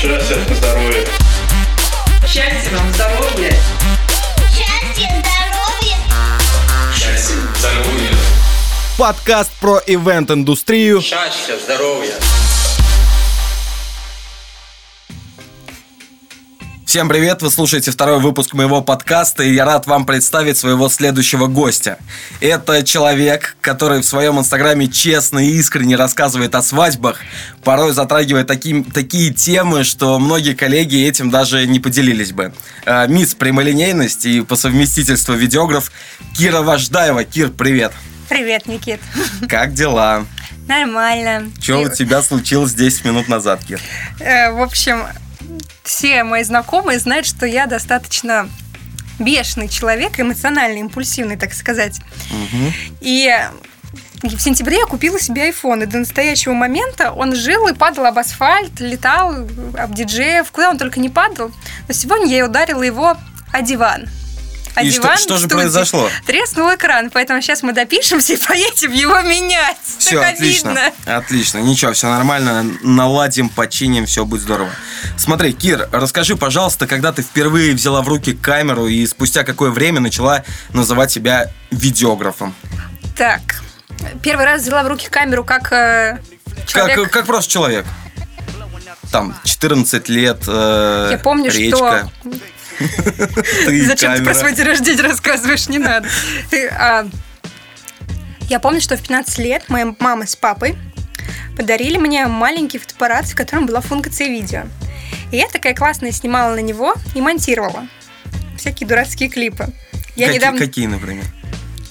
Счастья, здоровья. Счастья вам, здоровья. Счастья, здоровья! Счастья, здоровья. Подкаст про ивент-индустрию Счастья, здоровья. Всем привет, вы слушаете второй выпуск моего подкаста, и я рад вам представить своего следующего гостя. Это человек, который в своем инстаграме честно и искренне рассказывает о свадьбах, порой затрагивая таким, такие темы, что многие коллеги этим даже не поделились бы. Э, мисс прямолинейность и по совместительству видеограф Кира Вождаева. Кир, привет. Привет, Никит. Как дела? Нормально. Что у тебя случилось 10 минут назад, Кир? э, в общем, все мои знакомые знают, что я достаточно бешеный человек, эмоциональный, импульсивный, так сказать. И в сентябре я купила себе iPhone, и до настоящего момента он жил и падал об асфальт, летал об диджеев, куда он только не падал. Но сегодня я ударила его о диван. О И что- диван что в же произошло? Треснул экран, поэтому сейчас мы допишемся и поедем его менять. Все, Так отлично. обидно. Отлично. Ничего, все нормально. Наладим, починим, все будет здорово. Смотри, Кир, расскажи, пожалуйста, когда ты впервые взяла в руки камеру и спустя какое время начала называть себя видеографом? Так, первый раз взяла в руки камеру как э, человек. Как, как просто человек. Там, 14 лет, э, Я помню, речка. что... Зачем ты про свой день рождения рассказываешь? Не надо. А, Я помню, что в 15 лет моя мама с папой подарили мне маленький фотоаппарат, в котором была функция видео. И я такая классная снимала на него и монтировала всякие дурацкие клипы. Я Какие, недавно... какие, например?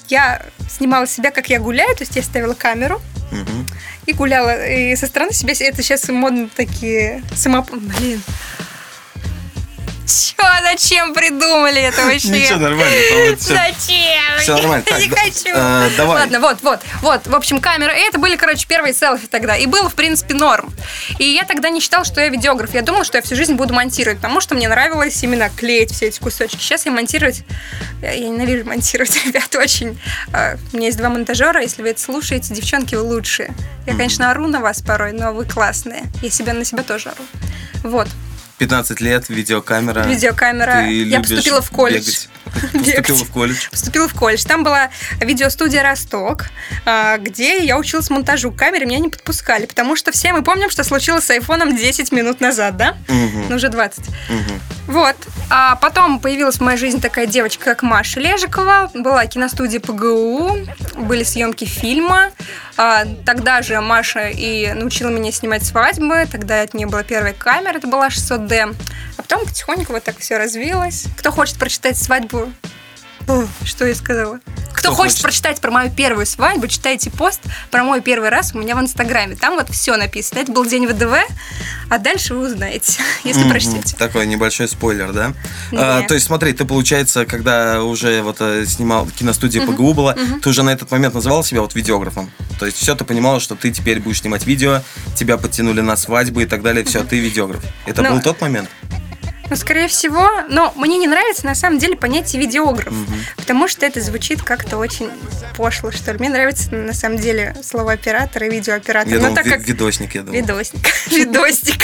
Я снимала себя, как я гуляю, то есть я ставила камеру, Мгм. и гуляла. И со стороны себя это сейчас модно такие самоп... Блин. Чё, зачем придумали это вообще? Ничего, нормально. Зачем? всё нормально. Не хочу. э, давай. Ладно, вот, вот, вот. В общем, камера. И это были, короче, первые селфи тогда. И было, в принципе, норм. И я тогда не считала, что я видеограф. Я думала, что я всю жизнь буду монтировать, потому что мне нравилось именно клеить все эти кусочки. Сейчас я монтировать... Я ненавижу монтировать, ребят, очень. А, У меня есть два монтажера. Если вы это слушаете, девчонки, вы лучшие. Я, конечно, ору на вас порой, но вы классные. Я себя на себя тоже ору. Вот. 15 лет, видеокамера. Видеокамера. Ты Я поступила в колледж. бегать. Поступила в колледж. Поступила в колледж. Там была видеостудия «Росток», а, где я училась монтажу. К камере меня не подпускали, потому что все мы помним, что случилось с айфоном 10 минут назад, да? Мгм. Ну, уже 20. Мгм. Вот. А потом появилась в моей жизни такая девочка, как Маша Лежикова. Была киностудия ПГУ, были съемки фильма. А, тогда же Маша и научила меня снимать свадьбы. Тогда от нее была первая камера, это была 600D. А потом потихоньку вот так все развилось. Кто хочет прочитать свадьбу... О, Что я сказала? Кто, Кто хочет, хочет? прочитать про мою первую свадьбу, читайте пост про мой первый раз у меня в Инстаграме. Там вот все написано. Это был день ВДВ, а дальше вы узнаете, если прочтете. Такой небольшой спойлер, да? Да. А, то есть, смотри, ты, получается, когда уже вот э, снимал киностудия ПГУ была, ты уже на этот момент называл себя вот видеографом. То есть, все, ты понимала, что ты теперь будешь снимать видео, тебя подтянули на свадьбы и так далее, все, ты видеограф. Это Ну, был тот момент? Ну, скорее всего, но мне не нравится на самом деле понятие видеограф, потому что это звучит как-то очень пошло, что ли. Мне нравится на самом деле слово оператор и видеооператор. Я Но думал, так как видосник, я думал. видосник, видосик.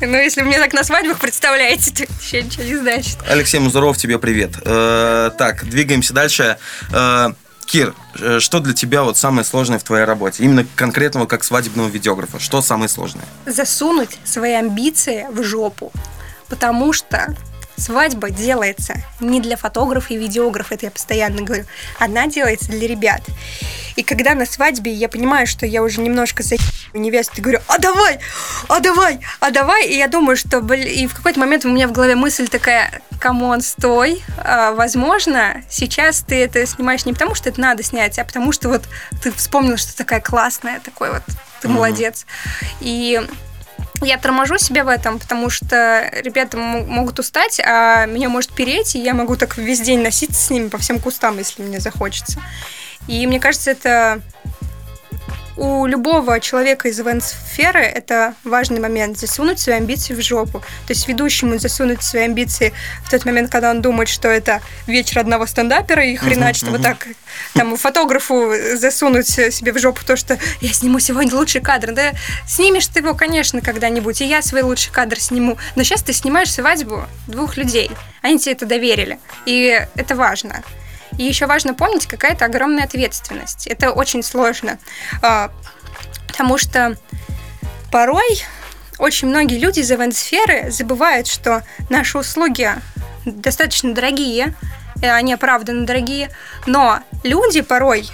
Но если меня так на свадьбах представляете, то еще ничего не значит. Алексей Музуров, тебе привет. Э, так, двигаемся дальше. Э, Кир, э, что для тебя вот самое сложное в твоей работе? Именно конкретного как свадебного видеографа. Что самое сложное? Засунуть свои амбиции в жопу, потому что свадьба делается не для фотографа и видеографа, это я постоянно говорю. Она делается для ребят. И когда на свадьбе я понимаю, что я уже немножко за невесту, и говорю, а давай, а давай, а давай, и я думаю, что, блин, и в какой-то момент у меня в голове мысль такая, come on, стой, А, возможно, сейчас ты это снимаешь не потому, что это надо снять, а потому что вот ты вспомнил, что такая классная, такой вот, ты Мгм. молодец. И я торможу себя в этом, потому что ребята могут устать, а меня может переть, и я могу так весь день носиться с ними по всем кустам, если мне захочется. И мне кажется, это у любого человека из ивент-сферы это важный момент засунуть свои амбиции в жопу. То есть ведущему засунуть свои амбиции в тот момент, когда он думает, что это вечер одного стендапера и хреначит вот так. Там фотографу засунуть себе в жопу то, что я сниму сегодня лучший кадр. Да снимешь ты его, конечно, когда-нибудь, и я свой лучший кадр сниму. Но сейчас ты снимаешь свадьбу двух людей. Они тебе это доверили. И это важно. И еще важно помнить, какая-то огромная ответственность. Это очень сложно, а, потому что порой очень многие люди из ивент-сферы забывают, что наши услуги достаточно дорогие, они оправданно дорогие, но люди порой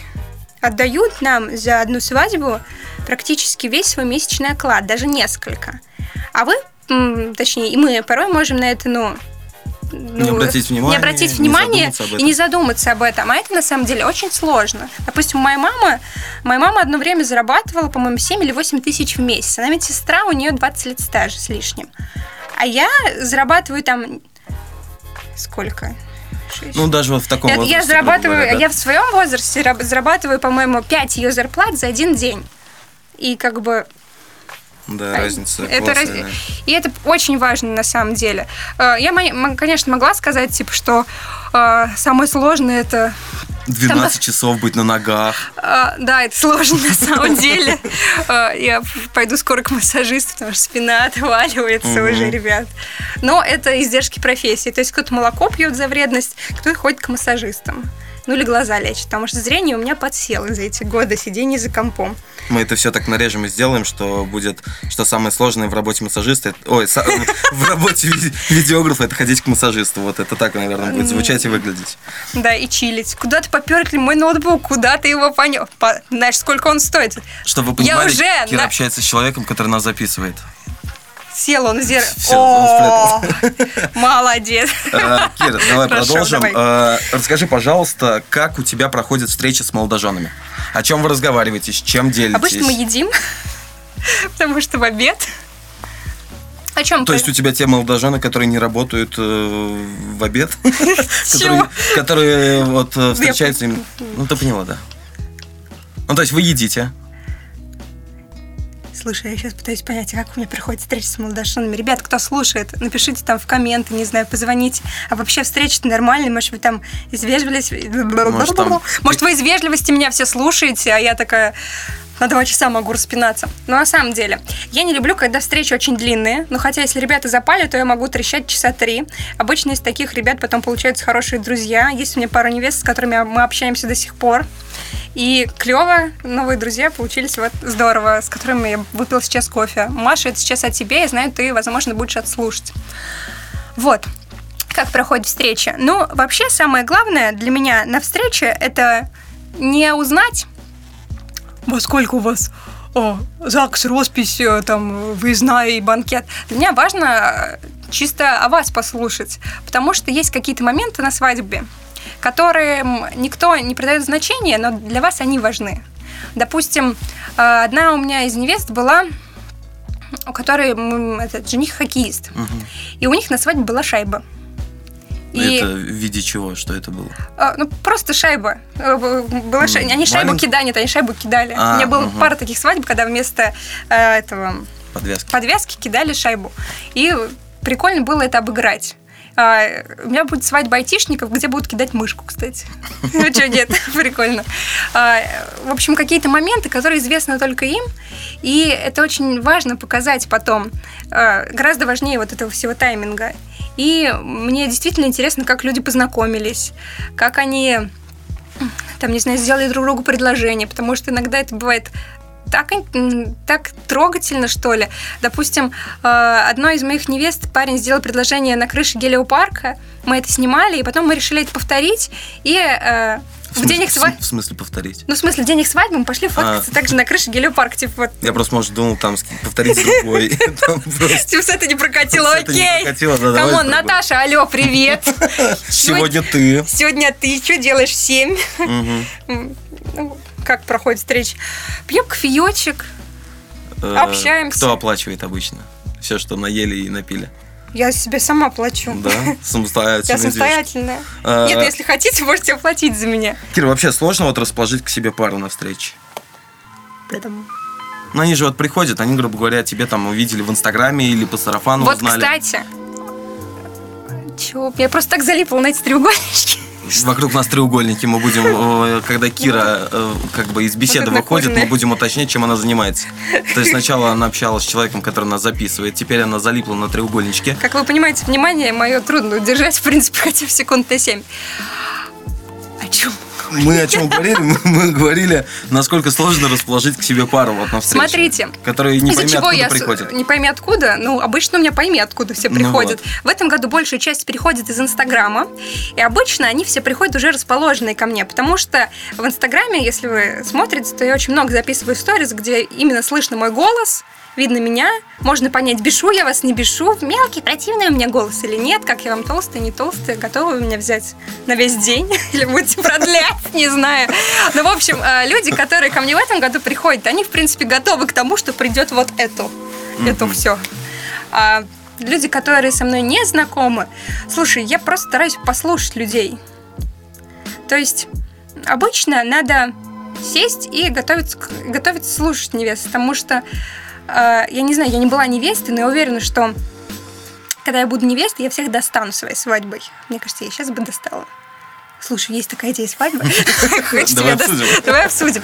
отдают нам за одну свадьбу практически весь свой месячный оклад, даже несколько. А вы, точнее, и мы порой можем на это, ну, ну, Не обратить внимания, не обратить не задуматься об и не задуматься об этом. А это на самом деле очень сложно. Допустим, моя мама, моя мама одно время зарабатывала, по-моему, 7 или 8 тысяч в месяц. Она медсестра, у нее 20 лет стажа с лишним. А я зарабатываю там сколько? Шесть. Ну, даже вот в таком я, я возрасте, грубо зарабатываю, говоря, да. я в своем возрасте раб- зарабатываю, по-моему, 5 ее зарплат за один день. И как бы Да, разница это раз-. И это очень важно на самом деле. Э, Я, конечно, могла сказать, типа, что э, самое сложное это 12 часов быть на ногах. А, да, это сложно на самом деле. Я пойду скоро к массажисту, потому что спина отваливается уже, ребят. Но это издержки профессии. То есть кто-то молоко пьет за вредность, кто-то ходит к массажистам. Ну или глаза лечит, потому что зрение у меня подсело за эти годы сидения за компом. Мы это все так нарежем и сделаем, что будет, что самое сложное в работе массажиста, ой, в работе ви- видеографа это ходить к массажисту. Вот это так, наверное, будет звучать и выглядеть. Да, и чилить. Куда ты поперли мой ноутбук? Куда ты его понес? Знаешь, сколько он стоит? Чтобы вы Я понимали, уже Кира общается с человеком, который нас записывает. Сел он в зеркало. Молодец. Э, Кира, давай продолжим. Э, Расскажи, пожалуйста, как у тебя проходят встречи с молодоженами? О чем вы разговариваете, с чем делитесь? Обычно мы едим, потому что в обед. О чем То есть у тебя те молодожены, которые не работают э, в обед? Которые- Которые вот встречаются им... Ну, ты поняла, да. Ну, то есть вы едите. Слушай, я сейчас пытаюсь понять, а как у меня проходит встреча с молодоженами. Ребят, кто слушает, напишите там в комменты, не знаю, позвоните. А вообще встреча нормальная, может, вы там из вежливости... Может, там- Может, вы из вежливости меня все слушаете, а я такая на два часа могу распинаться. Но на самом деле, я не люблю, когда встречи очень длинные. Но хотя, если ребята запали, то я могу трещать часа три. Обычно из таких ребят потом получаются хорошие друзья. Есть у меня пара невест, с которыми мы общаемся до сих пор. И клево, новые друзья получились вот здорово, с которыми я выпил сейчас кофе. Маша, это сейчас о тебе, я знаю, ты, возможно, будешь отслушать. Вот. Как проходит встреча? Ну, вообще, самое главное для меня на встрече это не узнать, во сколько у вас о, ЗАГС, роспись, э, там, выездная и банкет. Для меня важно э, чисто о вас послушать, потому что есть какие-то моменты на свадьбе, которым никто не придает значения, но для вас они важны. Допустим, э, одна у меня из невест была, у которой этот жених хоккеист, и у них на свадьбе была шайба. И Это в виде чего? Что это было? а, ну, просто шайба. Э, Была М, Они шайбу кидали, они шайбу кидали. А, У меня была мгм. пара таких свадеб, когда вместо э, этого Подвески. подвески кидали шайбу. И прикольно было это обыграть. А, у меня будет свадьба айтишников, где будут кидать мышку, кстати. Ну что, нет, прикольно. А, В общем, какие-то моменты, которые известны только им, и это очень важно показать потом. А, Гораздо важнее вот этого всего тайминга. И мне действительно интересно, как люди познакомились, как они там, не знаю, сделали друг другу предложение, потому что иногда это бывает так, так трогательно, что ли. Допустим, э, одной из моих невест парень сделал предложение на крыше гелиопарка, мы это снимали, и потом мы решили это повторить, и э, в, смысле- денег в свадьбы... В смысле повторить? Ну, в смысле, в денег свадьбы мы пошли фоткаться А. также на крыше гелиопарка, типа вот... Я просто, может, думал, там, повторить другой. Типа, с это не окей. прокатило, давай Come on. Наташа, алло, привет. Сегодня ты. Сегодня ты что делаешь в 7? Как проходит встреча? Пьем кофеечек, Э, Общаемся. Кто оплачивает обычно? Все, что наели и напили. я себе сама плачу. Да, самостоятельно. Я самостоятельная. А, Нет, если хотите, можете оплатить за меня. Кира, вообще сложно вот расположить к себе пару на встрече? Поэтому- Ну, они же вот приходят, они, грубо говоря, тебе там увидели в Инстаграме или по сарафану Вот, узнали. кстати. Чего? Я просто так залипла на эти треугольнички. Вокруг нас треугольники. Мы будем, э, когда Кира э, как бы из беседы выходит, мы будем уточнять, чем она занимается. То есть сначала она общалась с человеком, который нас записывает, теперь она залипла на треугольничке. Как вы понимаете, внимание мое трудно удержать, в принципе, хотя бы секунд на 7. Мы о чем говорили? Мы, мы говорили, насколько сложно расположить к себе пару вот на встрече. Смотрите. Которые не пойми чего откуда я с- приходят. не пойми откуда? Ну, обычно у меня пойми откуда все Ну приходят. В этом году большая часть переходит из Инстаграма. И обычно они все приходят уже расположенные ко мне. Потому что в Инстаграме, если вы смотрите, то я очень много записываю сториз, где именно слышно мой голос, видно меня. Можно понять, бешу я вас, не бешу. Мелкий, противный у меня голос или нет. Как я вам толстая, не толстая. Готовы вы меня взять на весь день? Или будете продлять? Не знаю. Ну, в общем, э, люди, которые ко мне в этом году приходят, они, в принципе, готовы к тому, что придет вот это. Это все. А люди, которые со мной не знакомы, слушай, я просто стараюсь послушать людей. То есть обычно надо сесть и готовиться, готовиться слушать невест, потому что я не знаю, я не была невестой, но я уверена, что когда я буду невестой, я всех достану своей свадьбой. Мне кажется, я сейчас бы достала. Слушай, есть такая идея свадьбы. Давай обсудим. Давай обсудим.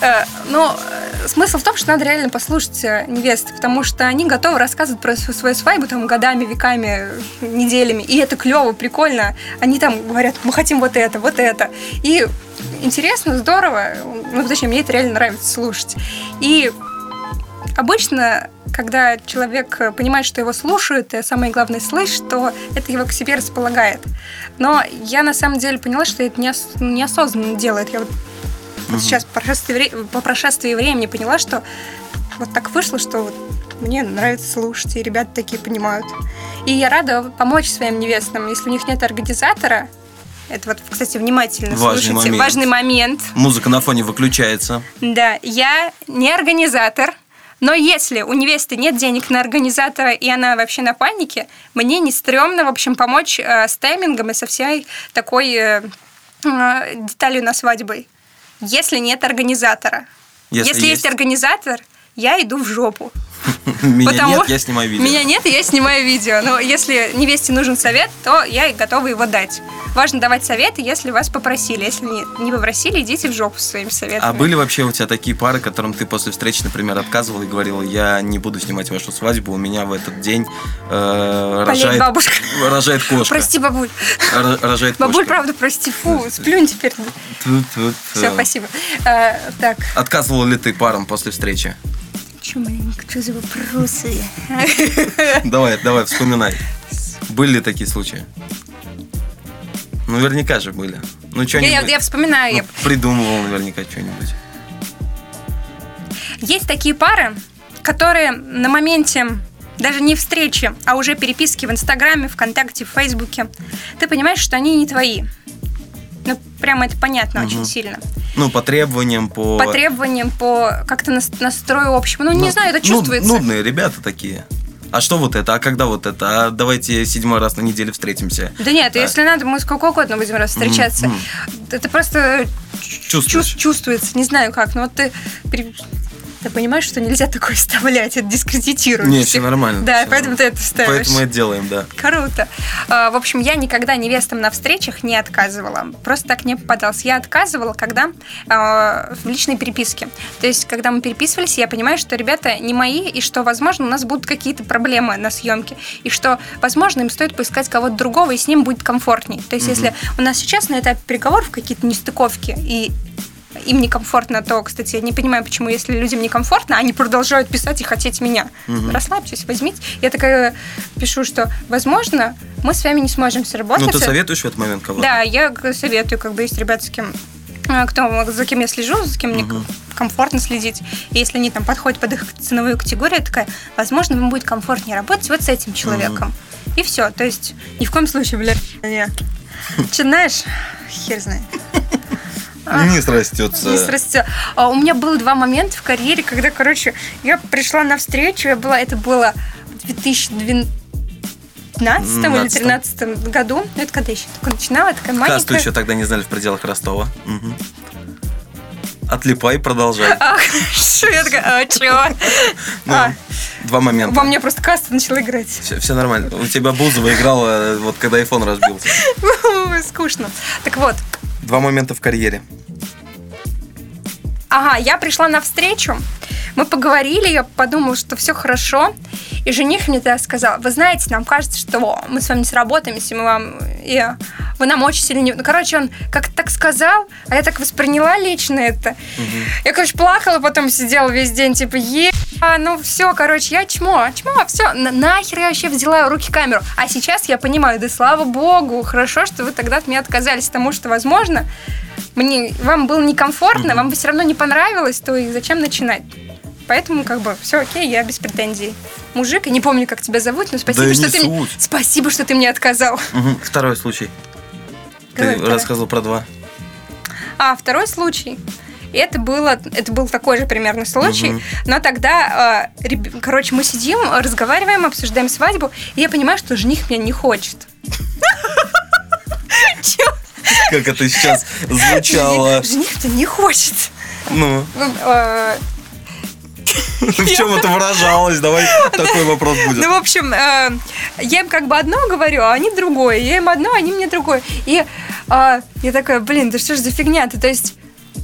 Э, Но э, смысл в том, что надо реально послушать э, невест, потому что они готовы рассказывать про свою свою свадьбу там годами, веками, неделями. И это клево, прикольно. Они там говорят, мы хотим вот это, вот это. И интересно, здорово. Ну, точнее, мне это реально нравится слушать. И обычно, когда человек э, понимает, что его слушают, и самое главное слышит, то это его к себе располагает. Но я на самом деле поняла, что это неос- неосознанно делает. Я вот вот сейчас по прошествии, по прошествии времени поняла, что вот так вышло, что вот мне нравится слушать, и ребята такие понимают. И я рада помочь своим невестам. Если у них нет организатора, это вот, кстати, внимательно Важный слушайте. момент. Важный момент. Музыка на фоне выключается. Да, я не организатор, но если у невесты нет денег на организатора, и она вообще на панике, мне не стрёмно, в общем, помочь э, с таймингом и со всей такой э, э, деталью на свадьбой. Если нет организатора. Если Если, есть. есть. организатор, я иду в жопу. Меня Потому- нет, я снимаю видео. Меня нет, и я снимаю видео. Но если невесте нужен совет, то я готова его дать. Важно давать советы, если вас попросили. Если не, не попросили, идите в жопу со своими советами. А были вообще у тебя такие пары, которым ты после встречи, например, отказывал и говорил, я не буду снимать вашу свадьбу, у меня в этот день э, рожает, бабушка. рожает кошка. Прости, бабуль. Р- рожает Бабуль, кошка. правда, прости. Фу, сплюнь теперь. Все, спасибо. А, так, Отказывал ли ты парам после встречи? Что маленько, что за вопросы? Давай, давай, вспоминай. Были ли такие случаи? Ну, наверняка же были. Ну, что-нибудь. я- я вспоминаю. я- Ну, придумывал наверняка что-нибудь. Есть такие пары, которые на моменте даже не встречи, а уже переписки в Инстаграме, ВКонтакте, в Фейсбуке, ты понимаешь, что они не твои. Ну, прямо это понятно очень сильно. Ну, по требованиям, по... По требованиям, по как-то нас- настрою общему. Ну, не Ну, знаю, это ну, чувствуется. нудные ребята такие. А что вот это? А когда вот это? А давайте седьмой раз на неделе встретимся. Да нет, А. если надо, мы сколько угодно будем раз встречаться. Мгм. Это просто Чувствуешь? чувствуется, не знаю как, но вот ты, ты понимаешь, что нельзя такое вставлять, это дискредитирует. Не, все нормально. Да, всё поэтому ты это вставишь. Поэтому это делаем, да. Круто. А, В общем, я никогда невестам на встречах не отказывала. Просто так не попадалось. Я отказывала, когда а, в личной переписке. То есть, когда мы переписывались, я понимаю, что ребята не мои, и что, возможно, у нас будут какие-то проблемы на съемке. И что, возможно, им стоит поискать кого-то другого, и с ним будет комфортней. То есть, если у нас сейчас на этапе переговоров какие-то нестыковки, и им некомфортно, то, кстати, я не понимаю, почему, если людям некомфортно, они продолжают писать и хотеть меня. Расслабьтесь, возьмите. Я такая пишу, что, возможно, мы с вами не сможем сработать. Ну, ты советуешь в этот момент кого-то? Да, я советую, как бы есть ребята, с кем а, кто, за кем я слежу, за кем мне Мгм. комфортно следить. И если они там подходят под их ценовую категорию, я такая, возможно, вам будет комфортнее работать вот с этим человеком. И все. То есть ни в коем случае, блядь, не. Че, знаешь, хер знает. Не срастется. Не срастё. А у меня было два момента в карьере, когда, короче, я пришла на встречу, я была, это было в 2012 или 2013 году. Ну, это когда я еще только начинала, такая Касту маленькая. еще тогда не знали в пределах Ростова. Мгм. Отлипай, продолжай. А, хорошо, я такая, а, чё? Ну, А, Два момента. во мне просто каста начала играть. Все, нормально. У тебя Бузова играла, вот когда iPhone разбился. Скучно. Так вот, Два момента в карьере. Ага, я пришла на встречу, мы поговорили, я подумала, что все хорошо, и жених мне тогда сказал, вы знаете, нам кажется, что мы с вами сработаемся, мы вам, и вы нам очень сильно не... Ну, короче, он как-то так сказал, а я так восприняла лично это. Я, короче, плакала, потом сидела весь день, типа, е... А, ну все, короче, я чмо, чмо, все, нахер я вообще взяла руки камеру. А сейчас я понимаю, да слава богу, хорошо, что вы тогда от меня отказались, потому что, возможно, мне, вам было некомфортно, вам бы все равно не понравилось, то и зачем начинать? Поэтому, как бы, все окей, я без претензий. Мужик, я не помню, как тебя зовут, но спасибо, Да что ты мне... Спасибо, что ты мне отказал. Мгм. Второй случай. Ты давай. рассказывал про два. А второй случай. Это было, это был такой же примерно случай, Мгм. но тогда, э, реб- короче, мы сидим, разговариваем, обсуждаем свадьбу, и я понимаю, что жених меня не хочет. Как это сейчас звучало. Жених-то не хочет. Ну, Э, в чем это выражалось? Давай такой вопрос будет. Ну, в общем, э, я им как бы одно говорю, а они другое. Я им одно, а они мне другое. И э, я такая, блин, да что ж за фигня-то? То есть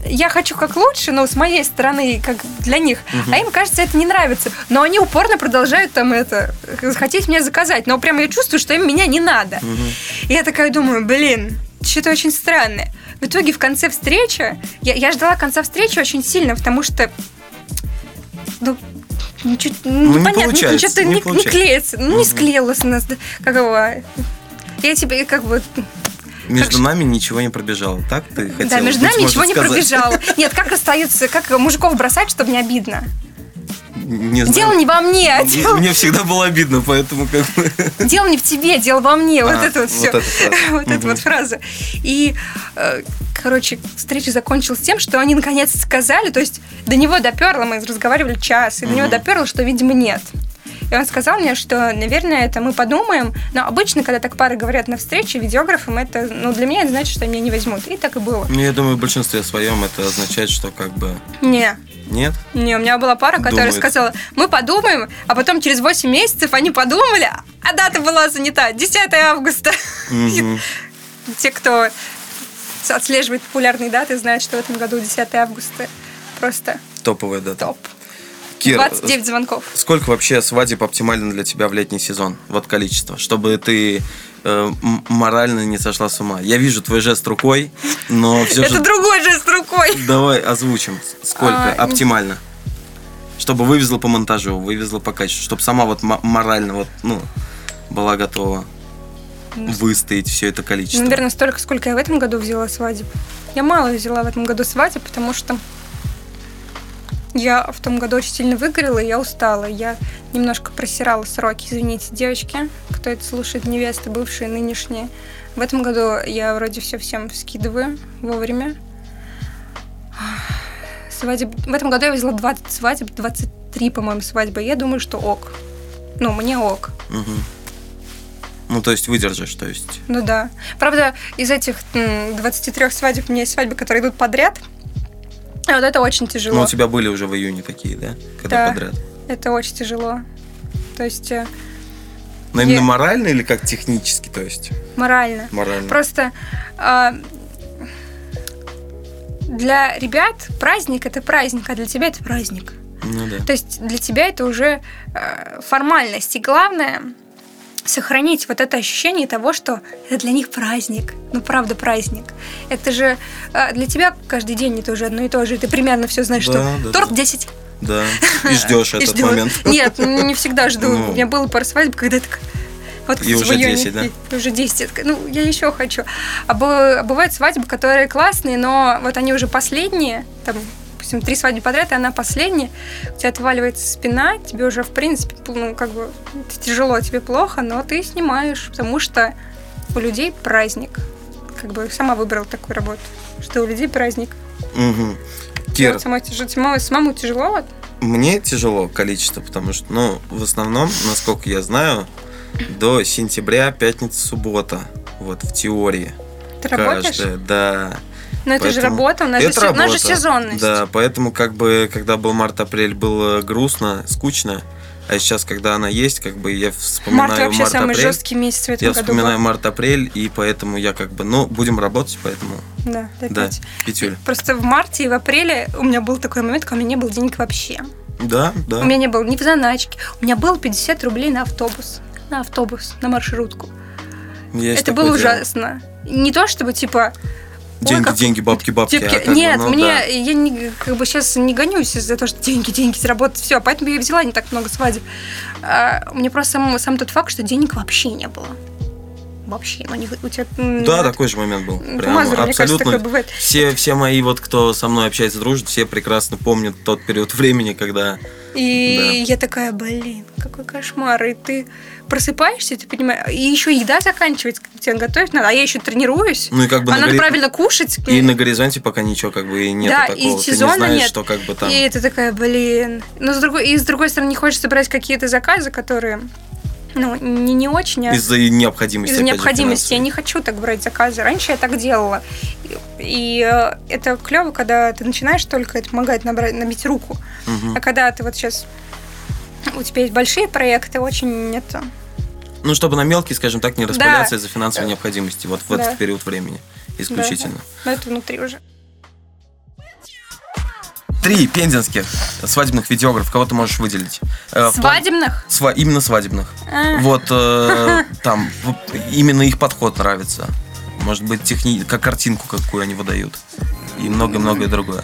я хочу как лучше, но с моей стороны, как для них. А им, кажется, это не нравится. Но они упорно продолжают там это, хотеть меня заказать. Но прям я чувствую, что им меня не надо. И я такая думаю, блин, что-то очень странное. В итоге в конце встречи, я, я ждала конца встречи очень сильно, потому что, ну, ничего, не непонятно, получается, что-то не не, не клеится, ну, не склеилось у нас, как его, я тебе как бы, Между нами ничего не пробежало, так ты хотела? да, между нами ничего не сказать? пробежало. Нет, как остаются, как мужиков бросать, чтобы не обидно? Не знаю. Дело не во мне, а дело, Мне всегда было обидно, поэтому как бы... дело не в тебе, дело во мне. Вот А, это вот вот все. эта фраза. Вот эта Мгм. вот фраза. И, э, короче, встреча закончилась тем, что они наконец сказали, то есть до него доперло, мы разговаривали час, и до него доперло, что, видимо, нет. И он сказал мне, что, наверное, это мы подумаем, но обычно, когда так пары говорят на встрече видеографам, это, ну, для меня это значит, что меня не возьмут. И так и было. Ну, я думаю, в большинстве своем это означает, что как бы... Не, Нет? не, у меня была пара, которая Думает. сказала, мы подумаем, а потом через 8 месяцев они подумали, а дата была занята, 10 августа. Мгм. Те, кто отслеживает популярные даты, знают, что в этом году 10 августа просто Топовая дата. топ. Кир, 29 звонков. сколько вообще свадеб оптимально для тебя в летний сезон? Вот количество, чтобы ты э, морально не сошла с ума. Я вижу твой жест рукой, но все Это же... другой жест рукой. Давай озвучим. Сколько А, оптимально? Чтобы вывезла по монтажу, вывезла по качеству, чтобы сама вот морально вот, ну, была готова выстоять все это количество. Наверное, столько, сколько я в этом году взяла свадеб. Я мало взяла в этом году свадеб, потому что я в том году очень сильно выгорела, и я устала. Я немножко просирала сроки, извините, девочки, кто это слушает, невесты, бывшие, нынешние. В этом году я вроде все всем скидываю вовремя. Свадеб... В этом году я взяла 20 свадеб, 23, по-моему, свадьбы. Я думаю, что ок. Ну, мне ок. Мгм. Ну, то есть выдержишь, то есть. Ну да. Правда, из этих м, 23 свадеб у меня есть свадьбы, которые идут подряд. И вот это очень тяжело. Ну, у тебя были уже в июне такие, да? Когда Да. подряд. Это очень тяжело. То есть э, Но именно Я- морально или как технически, то есть? морально. Морально. Просто а, для ребят праздник это праздник, а для тебя это праздник. Ну да. То есть для тебя это уже э, формальность. И главное сохранить вот это ощущение того, что это для них праздник. Ну, правда, праздник. Это же э, для тебя каждый день это уже одно и то же. Ты примерно все знаешь, Да, что да, торт да. 10. Да. И ждешь этот ждёт. момент. Нет, ну, не всегда жду. Ну. У меня было пара свадеб, когда так вот И уже июне, 10, да? и уже 10. Я такая, Ну, я еще хочу. А бы- бывают свадьбы, которые классные, но вот они уже последние, там, допустим, три свадьбы подряд, и она последняя, у тебя отваливается спина, тебе уже, в принципе, ну, как бы, тяжело, тебе плохо, но ты снимаешь, потому что у людей праздник. Как бы сама выбрала такую работу, что у людей праздник. Мгм. Кир, Вот самой тяжело, самому- самому тяжело, вот. мне тяжело количество, потому что, ну, в основном, насколько я знаю, до сентября, пятница, суббота. Вот, в теории. Ты работаешь? Каждая, да. Но это же работа, у нас, же, Это се- у нас же работа. сезонность. Да, поэтому как бы, когда был март-апрель, было грустно, скучно. А сейчас, когда она есть, как бы я вспоминаю Март вообще самый март-апрель. жесткий месяц в этом Я году. вспоминаю был. март-апрель, и поэтому я как бы, ну, будем работать, поэтому, Да, да, да, опять. пятюля. Просто в марте и в апреле у меня был такой момент, когда у меня не было денег вообще. Да, да. У меня не было ни в заначке. У меня было 50 рублей на автобус. На автобус, на маршрутку. Есть Это было дело. ужасно. Не то, чтобы типа... ой, Деньги, как- деньги, бабки, бабки. Типки- а как бы, Нет, ну, мне, да. я не, как бы сейчас не гонюсь за то, что деньги, деньги заработать, все, поэтому я и взяла не так много свадеб. А, мне просто сам, сам тот факт, что денег вообще не было. Вообще, ну не у тебя... Да, это- такой же момент был. Прям Мазур, мне кажется, абсолютно. такое бывает. Все, все мои, вот кто со мной общается, дружит, все прекрасно помнят тот период времени, когда... И я такая, блин, какой кошмар. И ты просыпаешься, ты понимаешь, и еще еда заканчивается, как тебе готовить надо, а я еще тренируюсь. Ну и как бы а на надо горе- правильно кушать. И на горизонте пока ничего как бы и нет Да, такого. и Ты сезона не знаешь, нет. что как бы там... И это такая, блин. Но с другой, и с другой стороны, не хочется брать какие-то заказы, которые, ну, не, не очень, а Из-за необходимости. из-за опять же, необходимости. Я не хочу так брать заказы. Раньше я так делала. И, и, э, это клево, когда ты начинаешь только, это помогает набрать, набить руку. Мгм. А когда ты вот сейчас у тебя есть большие проекты, очень это. Ну, чтобы на мелкие, скажем так, не распыляться из-за финансовой необходимости. Вот в Да. этот период времени. Исключительно. Но это внутри уже. Три пензенских свадебных видеографов. Кого ты можешь выделить? Э, Свадебных? Сва- Именно свадебных. А. Вот э, там именно их подход нравится. Может быть, техни... как картинку какую они выдают. И многое-многое другое.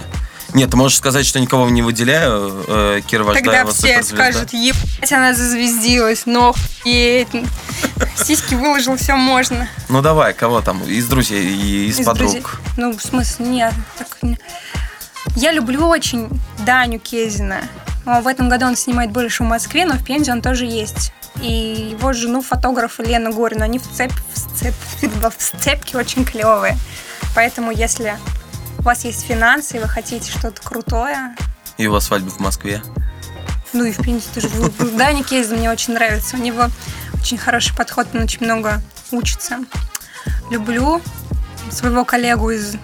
Нет, ты можешь сказать, что никого не выделяю. Э, Кира Тогда все суперзвезда. скажут, ебать, она зазвездилась, но охуеть. Сиськи выложил, все можно. Ну давай, кого там? Из друзей и из, Из подруг. друзей. Ну, в смысле, нет. так не- Я люблю очень Даню Кезина. А В этом году он снимает больше в Москве, но в Пензе он тоже есть. И его жену фотографа Лена Горину, они в, цеп, в, цеп, в сцепке очень клевые. Поэтому, если у вас есть финансы, вы хотите что-то крутое, И у вас свадьба в Москве. ну и в Пензе тоже. Даня Кезин мне очень нравится. У него очень хороший подход, он очень много учится. Люблю своего коллегу из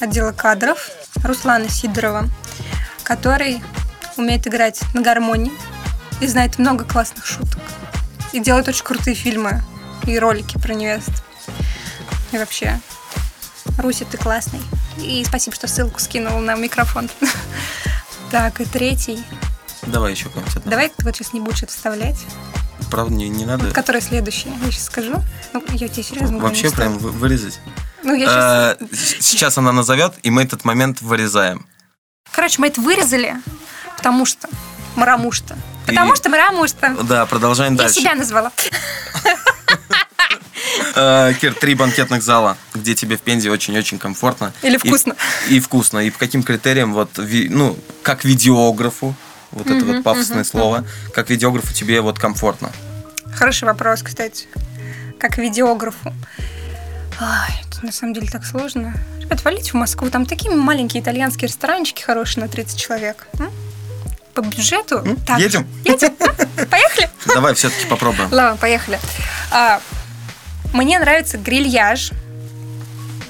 отдела кадров Руслана Сидорова, который умеет играть на гармонии и знает много классных шуток. И делает очень крутые фильмы и ролики про невест. И вообще, Руся, ты классный. И спасибо, что ссылку скинул на микрофон. Так, и третий. Давай еще кого-нибудь. Давай ты вот сейчас не будешь это вставлять. Правда, не, не надо. Который следующий. Я сейчас скажу. Ну, я тебе серьезно Вообще прям вырезать. Ну, я сейчас... С- Сейчас она назовет, и мы этот момент вырезаем. Короче, мы это вырезали, потому что... Что. Потому И- что, что. Да, продолжаем Я дальше. себя назвала. Э, Кир, три банкетных зала, где тебе в Пензе очень-очень комфортно. Или И- вкусно. И, вкусно. И по каким критериям, вот, ви- ну, как видеографу, вот это вот пафосное слово, как видеографу тебе вот комфортно. Хороший вопрос, кстати. Как видеографу. Ай, это на самом деле так сложно. Ребят, валите в Москву. Там такие маленькие итальянские ресторанчики хорошие на 30 человек. М? По бюджету. М? Так. Едем? Едем. Поехали. Давай все-таки попробуем. Ладно, поехали. Мне нравится грильяж.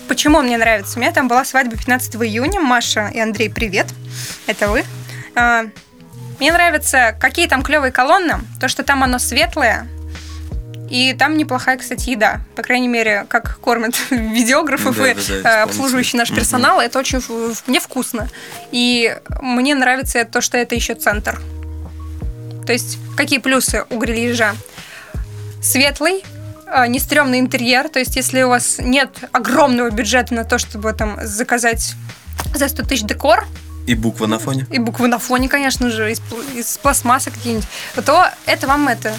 Почему он мне нравится? У меня там была свадьба 15 июня. Маша и Андрей, привет. Это вы. А, мне нравится, какие там клевые колонны. То, что там оно светлое. И там неплохая, кстати, еда. По крайней мере, как кормят видеографов Да, и да, э, обслуживающий наш персонал. Это очень мне вкусно. И мне нравится то, что это еще центр. То есть, какие плюсы у грильяжа? Светлый, не стрёмный интерьер. То есть, если у вас нет огромного бюджета на то, чтобы там заказать за 100 тысяч декор, И буква на фоне. и буквы на фоне, конечно же, из, из пластмассы какие-нибудь, то это вам это...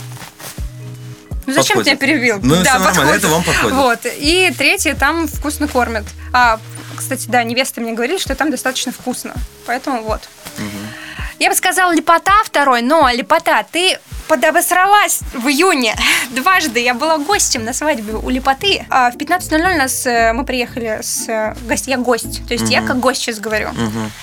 Ну зачем Подходит. ты меня перебил? Ну, всё нормально, подходит. это вам подходит. Вот. И третье, там вкусно кормят. А, кстати, да, невесты мне говорили, что там достаточно вкусно. Поэтому вот. Я бы сказала лепота второй, но лепота, ты подобосралась в июне дважды. Я была гостем на свадьбе у лепоты. А в 15.00 нас, э, мы приехали с э, гость, я гость. То есть я Мгм. как гость сейчас говорю.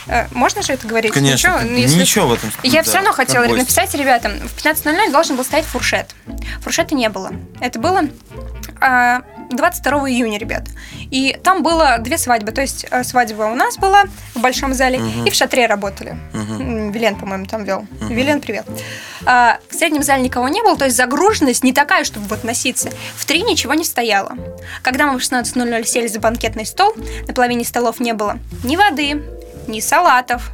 Э, Можно же это говорить? Конечно. Ничего? Ну, если- Ничего в этом. я да, все равно хотела гость. написать ребятам, в 15.00 должен был стоять фуршет. Фуршета не было. Это было а, 22 июня, ребят. И там было две свадьбы. То есть свадьба у нас была в большом зале, и в шатре работали. М, Вилен, по-моему, там вел. Вилен, привет. А, в среднем зале никого не было, то есть загруженность не такая, чтобы вот носиться. В три ничего не стояло. Когда мы в 16.00 сели за банкетный стол, на половине столов не было ни воды, ни салатов,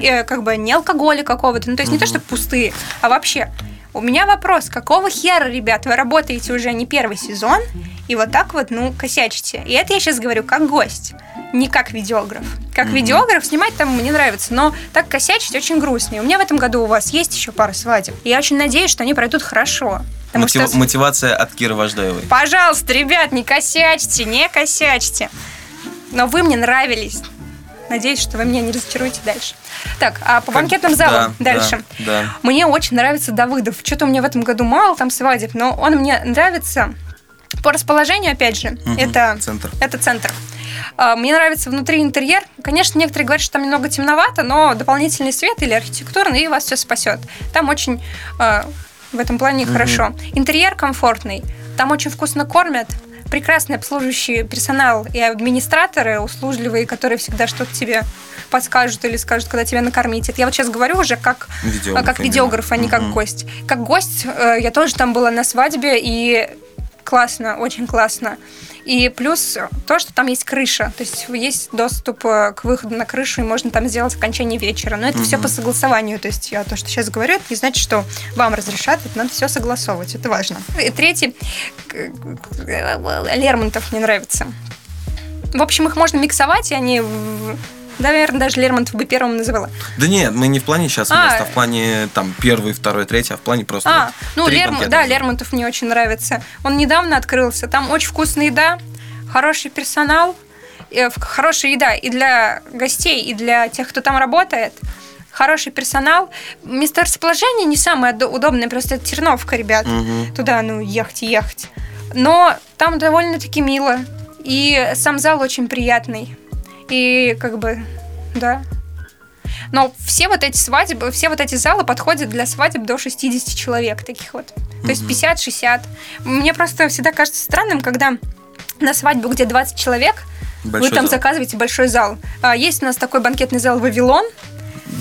э, как бы ни алкоголя какого-то. Ну, то есть не то, что пустые, а вообще. У меня вопрос, какого хера, ребят, вы работаете уже не первый сезон, и вот так вот, ну, косячите. И это я сейчас говорю как гость, не как видеограф. Как видеограф снимать там мне нравится, но так косячить очень грустно. И у меня в этом году у вас есть еще пара свадеб. И я очень надеюсь, что они пройдут хорошо. Потому Мотив- что Мотивация от Киры Вождаевой. Пожалуйста, ребят, не косячьте, не косячьте. Но вы мне нравились. Надеюсь, что вы меня не разочаруете дальше. Так, а по банкетным залам Да, дальше. да, да. Мне очень нравится Давыдов. Что-то у меня в этом году мало там свадеб, но он мне нравится по расположению, опять же. Мгм, Это центр. Это центр. А, Мне нравится внутри интерьер. Конечно, некоторые говорят, что там немного темновато, но дополнительный свет или архитектурный, и вас все спасет. Там очень э, в этом плане хорошо. Интерьер комфортный. Там очень вкусно кормят. Прекрасный обслуживающий персонал и администраторы услужливые, которые всегда что-то тебе подскажут или скажут, когда тебя накормить. Это я вот сейчас говорю уже как Видеограф а, как видеограф, а не как Мгм. гость. Как гость э, я тоже там была на свадьбе, и классно, очень классно. И плюс то, что там есть крыша, то есть есть доступ э, к выходу на крышу, и можно там сделать окончание вечера. Но это все по согласованию, то есть я то, что сейчас говорю, это не значит, что вам разрешат, это надо все согласовывать, это важно. И третий, к- Лермонтов мне нравится. В общем, их можно миксовать, и они... Наверное, даже Лермонтов бы первым называла. Да нет, мы не в плане сейчас А. места, а в плане там первый, второй, третий, а в плане просто А, вот ну, Лерм- да. Лермонтов мне очень нравится. Он недавно открылся. Там очень вкусная еда, хороший персонал, э, хорошая еда и для гостей, и для тех, кто там работает. Хороший персонал. Место расположения не самое до- удобное, просто это Терновка, ребят. Мгм. Туда, ну, ехать и ехать. Но там довольно-таки мило. И сам зал очень приятный. И как бы, да. Но все вот эти свадьбы, все вот эти залы подходят для свадеб до 60 человек таких вот. То есть 50-60. Мне просто всегда кажется странным, когда на свадьбу, где 20 человек, Большой вы там зал. заказываете большой зал. А, есть у нас такой банкетный зал «Вавилон»,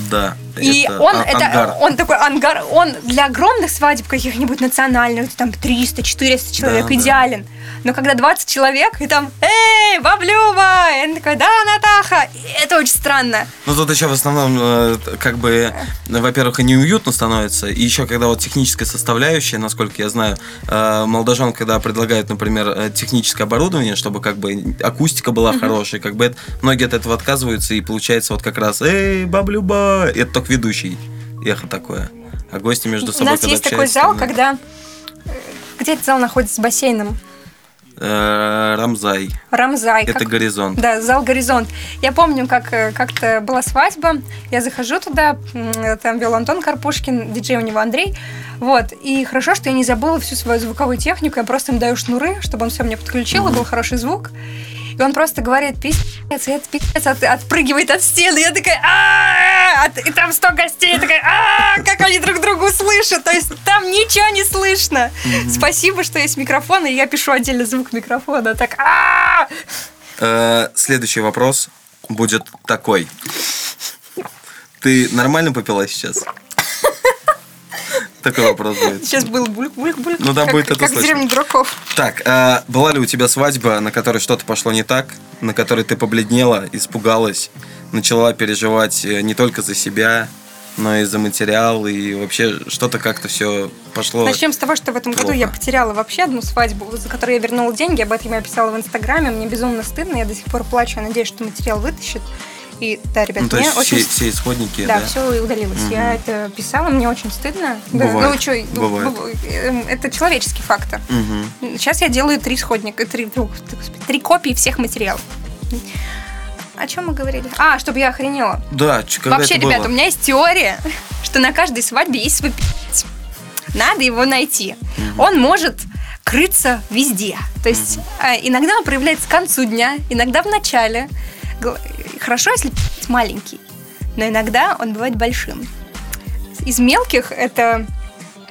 Да. и это он, а- это, ангар. он такой ангар, он для огромных свадеб каких-нибудь национальных, там 300-400 человек, Да, да. Но когда 20 человек, и там, эй, баблюба, и он такой, да, Натаха, и это очень странно. Ну тут еще в основном э, как бы, во-первых, и неуютно становится, и еще когда вот техническая составляющая, насколько я знаю, э, молодожен, когда предлагают, например, э, техническое оборудование, чтобы как бы акустика была хорошая, как бы это, многие от этого отказываются, и получается вот как раз, эй, баблюба, это только ведущий, эхо такое. А гости между У собой, нас когда есть такой зал, ну, когда... Где этот зал находится с бассейном? Э, Рамзай, Рамзай. это как- горизонт. Да, зал «Горизонт». Я помню, как э, как-то была свадьба, я захожу туда, там вел Антон Карпушкин, диджей у него Андрей, вот, и хорошо, что я не забыла всю свою звуковую технику, я просто им даю шнуры, чтобы он все мне подключил, и был хороший звук. И он просто говорит, пиздец, и этот пиздец от- отпрыгивает от стены. Я такая! От- и там 100 гостей. Я такая, «А-а-а!» как они друг друга слышат. То есть там ничего не слышно. Спасибо, что есть микрофон, и я пишу отдельно звук микрофона. Так! Э, Следующий вопрос будет такой. Ты нормально попила сейчас? Такой вопрос будет. Сейчас был бульк-бульк-бульк. Ну да, как, будет это Как слышно. дураков. Так, а была ли у тебя свадьба, на которой что-то пошло не так, на которой ты побледнела, испугалась, начала переживать э, не только за себя, но и за материал, и вообще что-то как-то все пошло... Начнем с того, что в этом году плохо. я потеряла вообще одну свадьбу, за которую я вернула деньги. Об этом я писала в Инстаграме. Мне безумно стыдно. Я до сих пор плачу. Я надеюсь, что материал вытащит. И да, ребят, Ну, то есть очень... все, все исходники, Да, да? все удалилось. Я это писала, мне очень стыдно. Да, Бывает, ну, чё, ну, бывает. быв- эм, это человеческий фактор. Мгм. Сейчас я делаю три сходника, три, три копии всех материалов. О чем мы говорили? А, чтобы я охренела. Да, когда Вообще, это ребята, было? у меня есть теория, что на каждой свадьбе есть свой. Надо его найти. Он может крыться везде. То есть а, иногда он проявляется к концу дня, иногда в начале. Хорошо, если маленький, но иногда он бывает большим. Из мелких это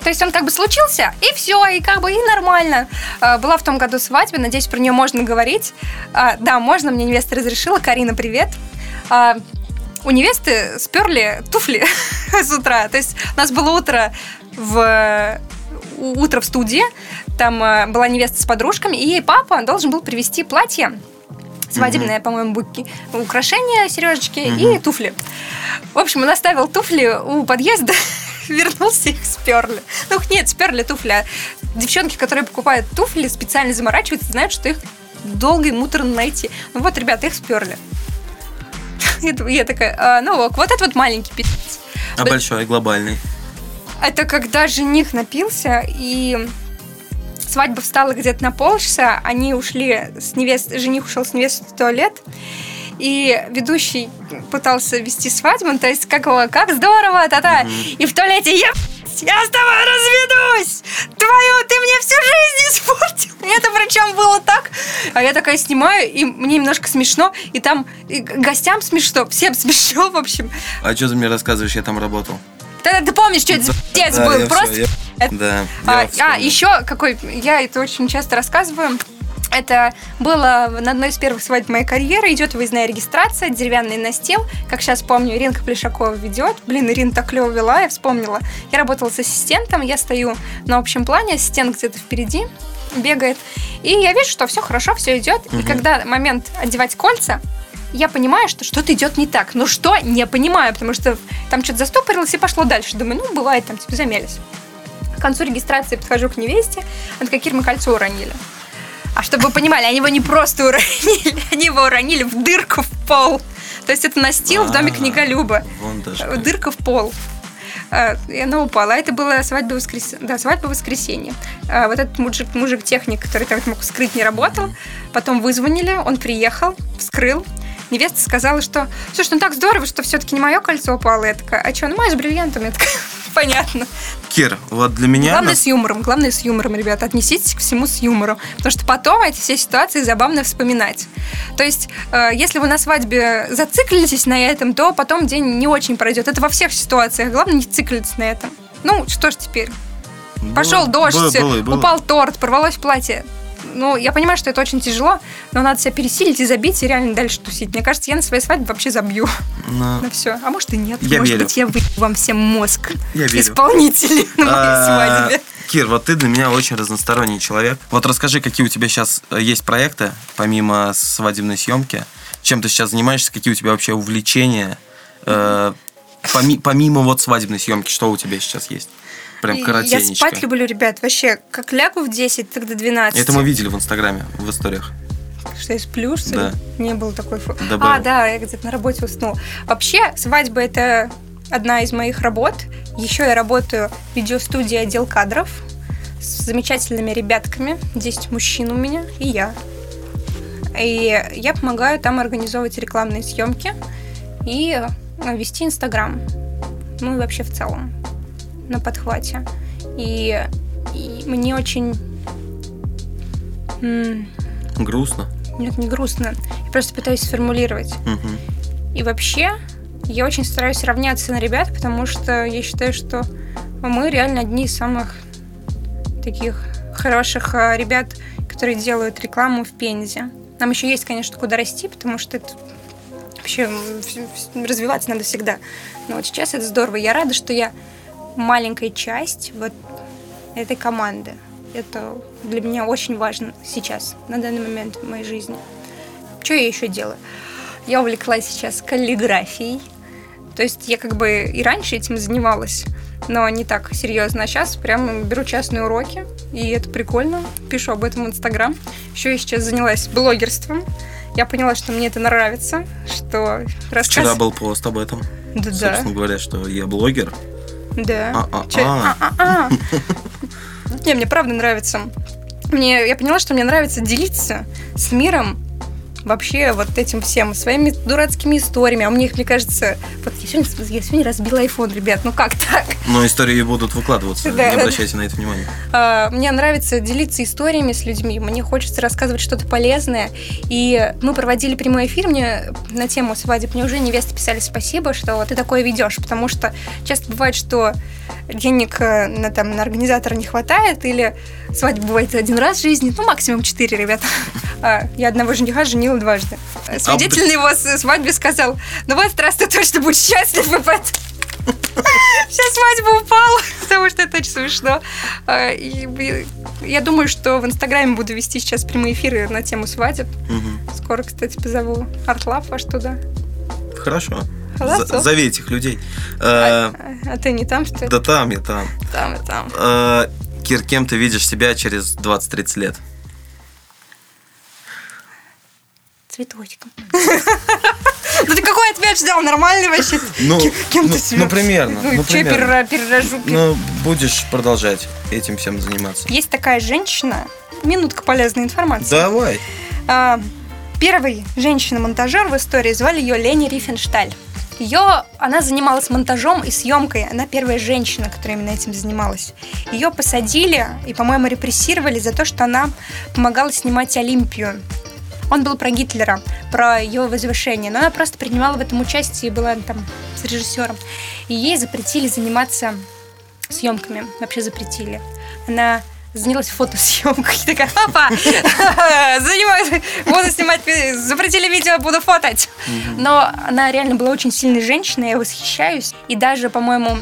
То есть он как бы случился, и все, и как бы и нормально. А, Была в том году свадьба, надеюсь, про нее можно говорить. А, Да, можно, мне невеста разрешила. Карина, привет. А, У невесты сперли туфли с утра. То есть у нас было утро в утро в студии. Там была невеста с подружками, и ей папа должен был привезти платье свадебное, по-моему, буки, украшения, сережечки и туфли. В общем, он оставил туфли у подъезда, вернулся, их сперли. Ну, нет, сперли туфли. А девчонки, которые покупают туфли, специально заморачиваются, знают, что их долго и муторно найти. Ну вот, ребята, их сперли. Я такая, «А, ну ок, вот это вот маленький пи***ц. А Б- большой, глобальный. Это когда жених напился, и свадьба встала где-то на полчаса, они ушли с невест, жених ушел с невестой в туалет, и ведущий пытался вести свадьбу, ну, то есть как, его- как здорово, та-та, и в туалете я я с тобой разведусь! Твою, ты мне всю жизнь испортил! Это причем было так. А я такая снимаю, и мне немножко смешно, и там и гостям смешно, всем смешно, в общем. А что ты мне рассказываешь, я там работал? Тогда ты помнишь, что это пиздец был? Просто Да. а, а, еще какой, я это очень часто рассказываю. Это было на одной из первых свадеб моей карьеры. Идет выездная регистрация, деревянный настил. Как сейчас помню, Иринка Плешакова ведет. Блин, Ирина так клево вела, я вспомнила. Я работала с ассистентом, я стою на общем плане, ассистент где-то впереди бегает. И я вижу, что все хорошо, все идет. И когда момент одевать кольца, я понимаю, что что-то идет не так. Но что, не понимаю, потому что там что-то застопорилось и пошло дальше. Думаю, ну, бывает, там, типа, замялись. К концу регистрации подхожу к невесте, она такая, Кир, мы кольцо уронили. А чтобы вы понимали, они его не просто уронили, они его уронили в дырку в пол. То есть это настил в доме А, книголюба. Вон даже. Э. Дырка в пол. Э, И она упала. А Это была свадьба воскрес... да, свадьба воскресенье. А Вот этот мужик, мужик-техник, который там мог вскрыть, не работал. Потом вызвонили, он приехал, вскрыл. Невеста сказала, что слушай, ну так здорово, что все-таки не мое кольцо упало. Я такая, а что, ну мое с бриллиантами. Я такая, понятно. Кир, вот для меня... Главное с юмором, главное с юмором, ребята. Отнеситесь ко всему с юмором. Потому что потом эти все ситуации забавно вспоминать. То есть, э, если вы на свадьбе зациклитесь на этом, то потом день не очень пройдет. Это во всех ситуациях. Главное не циклиться на этом. Ну, что ж теперь? Было- Пошел дождь, было- было было. упал торт, порвалось платье. Ну, я понимаю, что это очень тяжело, но надо себя пересилить и забить, и реально дальше тусить. Мне кажется, я на своей свадьбе вообще забью Но- на все. А может и нет. Я может верю. быть, я вы вам всем мозг. Я верю. Исполнители на моей А, свадьбе. Кир, вот ты для меня очень разносторонний человек. Вот расскажи, какие у тебя сейчас есть проекты, помимо свадебной съемки? Чем ты сейчас занимаешься? Какие у тебя вообще увлечения? Э, поми- помимо вот свадебной съемки, что у тебя сейчас есть? Прям коротенечко. Я спать люблю, ребят. Вообще, как лягу в 10, тогда 12. Это мы видели в Инстаграме, в историях. Что я сплю, что ли? Да. Не было такой фо- Да А, да, я где-то на работе уснула. Вообще, свадьба это одна из моих работ. Еще я работаю в видеостудии отдел кадров с замечательными ребятками. 10 мужчин у меня и я. И я помогаю там организовывать рекламные съемки и э, вести Инстаграм. Ну и вообще в целом на подхвате. И, и мне очень... Грустно. нет, не грустно. Я просто пытаюсь сформулировать. Мгм. И вообще, я очень стараюсь равняться на ребят, потому что я считаю, что мы реально одни из самых таких хороших а, ребят, которые делают рекламу в Пензе. Нам еще есть, конечно, куда расти, потому что это вообще развиваться надо всегда. Но вот сейчас это здорово. Я рада, что я маленькая часть вот этой команды. Это для меня очень важно сейчас, на данный момент в моей жизни. Что я еще делаю? Я увлеклась сейчас каллиграфией. То есть я как бы и раньше этим занималась, но не так серьезно. А сейчас прям беру частные уроки, и это прикольно. Пишу об этом в Инстаграм. Еще я сейчас занялась блогерством. Я поняла, что мне это нравится, что рассказ... Вчера был пост об этом. Да-да. Собственно говоря, что я блогер. Да. А-а-а. Чё- а-а-а. Не, мне правда нравится. Мне, я поняла, что мне нравится делиться с миром вообще вот этим всем, своими дурацкими историями. А у них, мне кажется, вот я сегодня, я сегодня разбила iPhone, ребят, ну как так? Но истории будут выкладываться, Да, не да. обращайте на это внимание. А, Мне нравится делиться историями с людьми, мне хочется рассказывать что-то полезное. И мы проводили прямой эфир мне на тему свадеб. Мне уже невесты писали спасибо, что ты такое ведешь, потому что часто бывает, что денег э, на, там, на организатора не хватает, или свадьба бывает один раз в жизни, ну, максимум четыре, ребят. А, Я одного жениха женила дважды. Свидетель на его свадьбе сказал, ну, в этот раз ты точно будешь счастлив, Вся свадьба упала, потому что это очень смешно. А, я думаю, что в Инстаграме буду вести сейчас прямые эфиры на тему свадеб. Скоро, кстати, позову Артлав аж туда. Хорошо. За- Зови этих людей. Э, А, а ты не там, что ли? Да там, я там. Там и там. Э, Кир, кем ты видишь себя через 20-30 лет? Цветочком. Ну ты какой ответ ждал? Нормальный вообще? Ну, Кем ну, ты себя? ну, примерно, Ну, ну, что я перерожу? Ну, будешь продолжать этим всем заниматься. Есть такая женщина, минутка полезной информации. Давай. А, Первой женщина-монтажер в истории звали ее Лени Рифеншталь. Ее, она занималась монтажом и съемкой. Она первая женщина, которая именно этим занималась. Ее посадили и, по-моему, репрессировали за то, что она помогала снимать Олимпию. Он был про Гитлера, про ее возвышение, но она просто принимала в этом участие и была там с режиссером. И ей запретили заниматься съемками, вообще запретили. Она занялась фотосъемкой. Такая, опа, занимаюсь, буду снимать, запретили видео, буду фотать. Но она реально была очень сильной женщиной, я восхищаюсь. И даже, по-моему,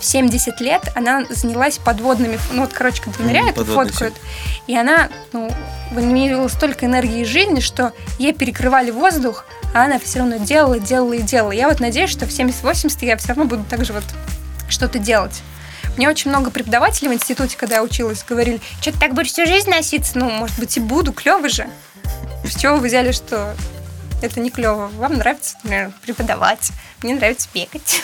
в 70 лет она занялась подводными, ну вот, короче, когда ныряют фоткают. И она, ну, имела столько энергии и жизни, что ей перекрывали воздух, а она все равно делала, делала и делала. Я вот надеюсь, что в 70-80 я все равно буду так же вот что-то делать. Мне очень много преподавателей в институте, когда я училась, говорили, что ты так будешь всю жизнь носиться? Ну, может быть, и буду, клево же. С чего вы взяли, что это не клево? Вам нравится, например, преподавать, мне нравится бегать.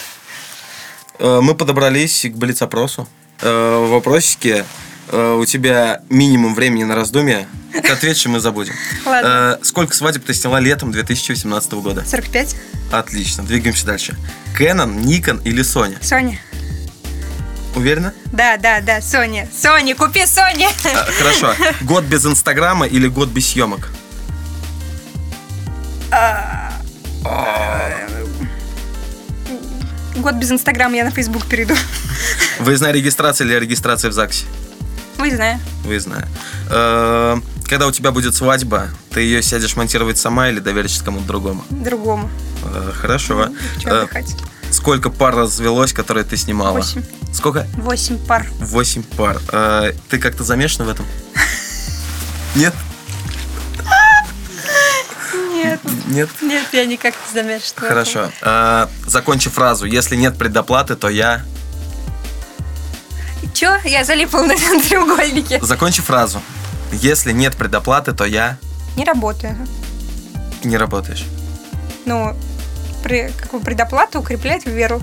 Э, Мы подобрались к блиц-опросу. Э, В вопросике э, у тебя минимум времени на раздумье. К ответишь, мы забудем. Ладно. Сколько свадеб ты сняла летом 2018 года? 45. Отлично, двигаемся дальше. Canon, Nikon или Sony? Соня. Уверена? Да, да, да, Соня. Соня, купи Соня. А, Хорошо. Год без Инстаграма или год без съемок? Год без Инстаграма я на Фейсбук перейду. Выездная регистрация или регистрация в ЗАГСе? Вы знаю. Выездная. Э, Когда у тебя будет свадьба, ты ее сядешь монтировать сама или доверишься кому-то другому? Другому. Э, Хорошо. Э? Сколько пар развелось, которые ты снимала? Восемь. Сколько? Восемь пар. Восемь пар. Э, Ты как-то замешана в этом? Нет? Нет, Нет? нет, я никак не замешана. Хорошо. Э, Закончи фразу. Если нет предоплаты, то я... Чё? Я залипла на этом треугольнике. Закончи фразу. Если нет предоплаты, то я... Не работаю. Не работаешь. Ну, при, как бы предоплата укрепляет веру.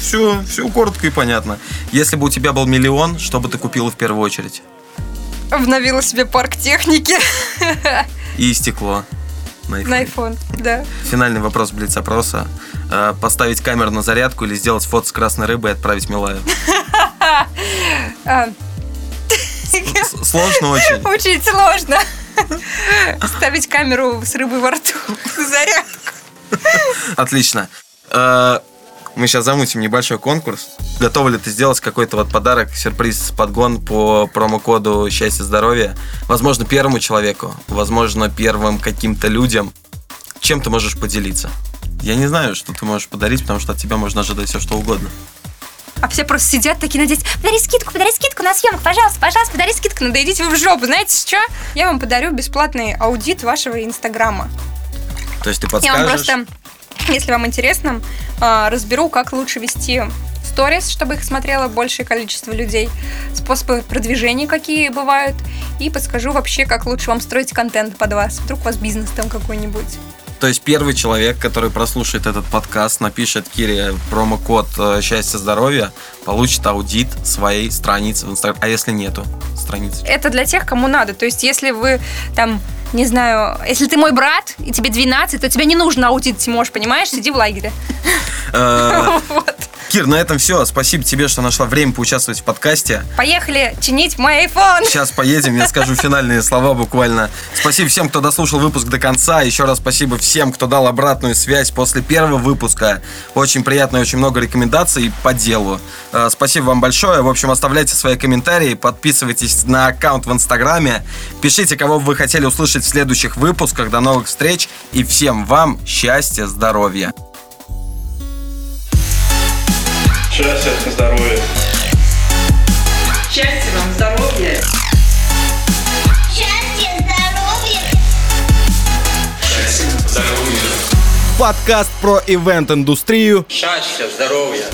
Все, все коротко и понятно. Если бы у тебя был миллион, что бы ты купила в первую очередь? Обновила себе парк техники И стекло. На iPhone. на iPhone. Да. Финальный вопрос блиц-опроса. Э, Поставить камеру на зарядку или сделать фото с красной рыбой и отправить Милаю? А, Сложно очень. очень сложно. Ставить камеру с рыбой во рту. Зарядку. Отлично. Мы сейчас замутим небольшой конкурс. Готова ли ты сделать какой-то вот подарок, сюрприз, подгон по промокоду «Счастье, здоровье»? Возможно, первому человеку, возможно, первым каким-то людям. Чем ты можешь поделиться? Я не знаю, что ты можешь подарить, потому что от тебя можно ожидать все, что угодно. А все просто сидят такие, надеюсь, подари скидку, подари скидку на съемок, пожалуйста, пожалуйста, подари скидку. Ну да идите вы в жопу, знаете что? Я вам подарю бесплатный аудит вашего инстаграма. То есть ты Я вам подскажешь... просто, если вам интересно, а, разберу, как лучше вести сторис, чтобы их смотрело большее количество людей, способы продвижения какие бывают, и подскажу вообще, как лучше вам строить контент под вас. Вдруг у вас бизнес там какой-нибудь. То есть первый человек, который прослушает этот подкаст, напишет Кире промокод э, «Счастье, здоровье», получит аудит своей страницы в Инстаграм. А если нету страницы? Это для тех, кому надо. То есть, если вы там не знаю, если ты мой брат, и тебе 12, то тебе не нужно аудит Тимош, понимаешь? Сиди в лагере. Э, Вот. Кир, на этом все. Спасибо тебе, что нашла время поучаствовать в подкасте. Поехали чинить мой iPhone. Сейчас поедем, я скажу финальные слова буквально. Спасибо всем, кто дослушал выпуск до конца. Еще раз спасибо всем, кто дал обратную связь после первого выпуска. Очень приятно и очень много рекомендаций по делу. Э, Спасибо вам большое. В общем, оставляйте свои комментарии, подписывайтесь на аккаунт в Инстаграме, пишите, кого бы вы хотели услышать в следующих выпусках. До новых встреч и всем вам счастья, здоровья. Счастья, здоровья. Счастья вам, здоровья. Счастья, здоровья. Здоровья. Подкаст про ивент-индустрию Счастья, здоровья.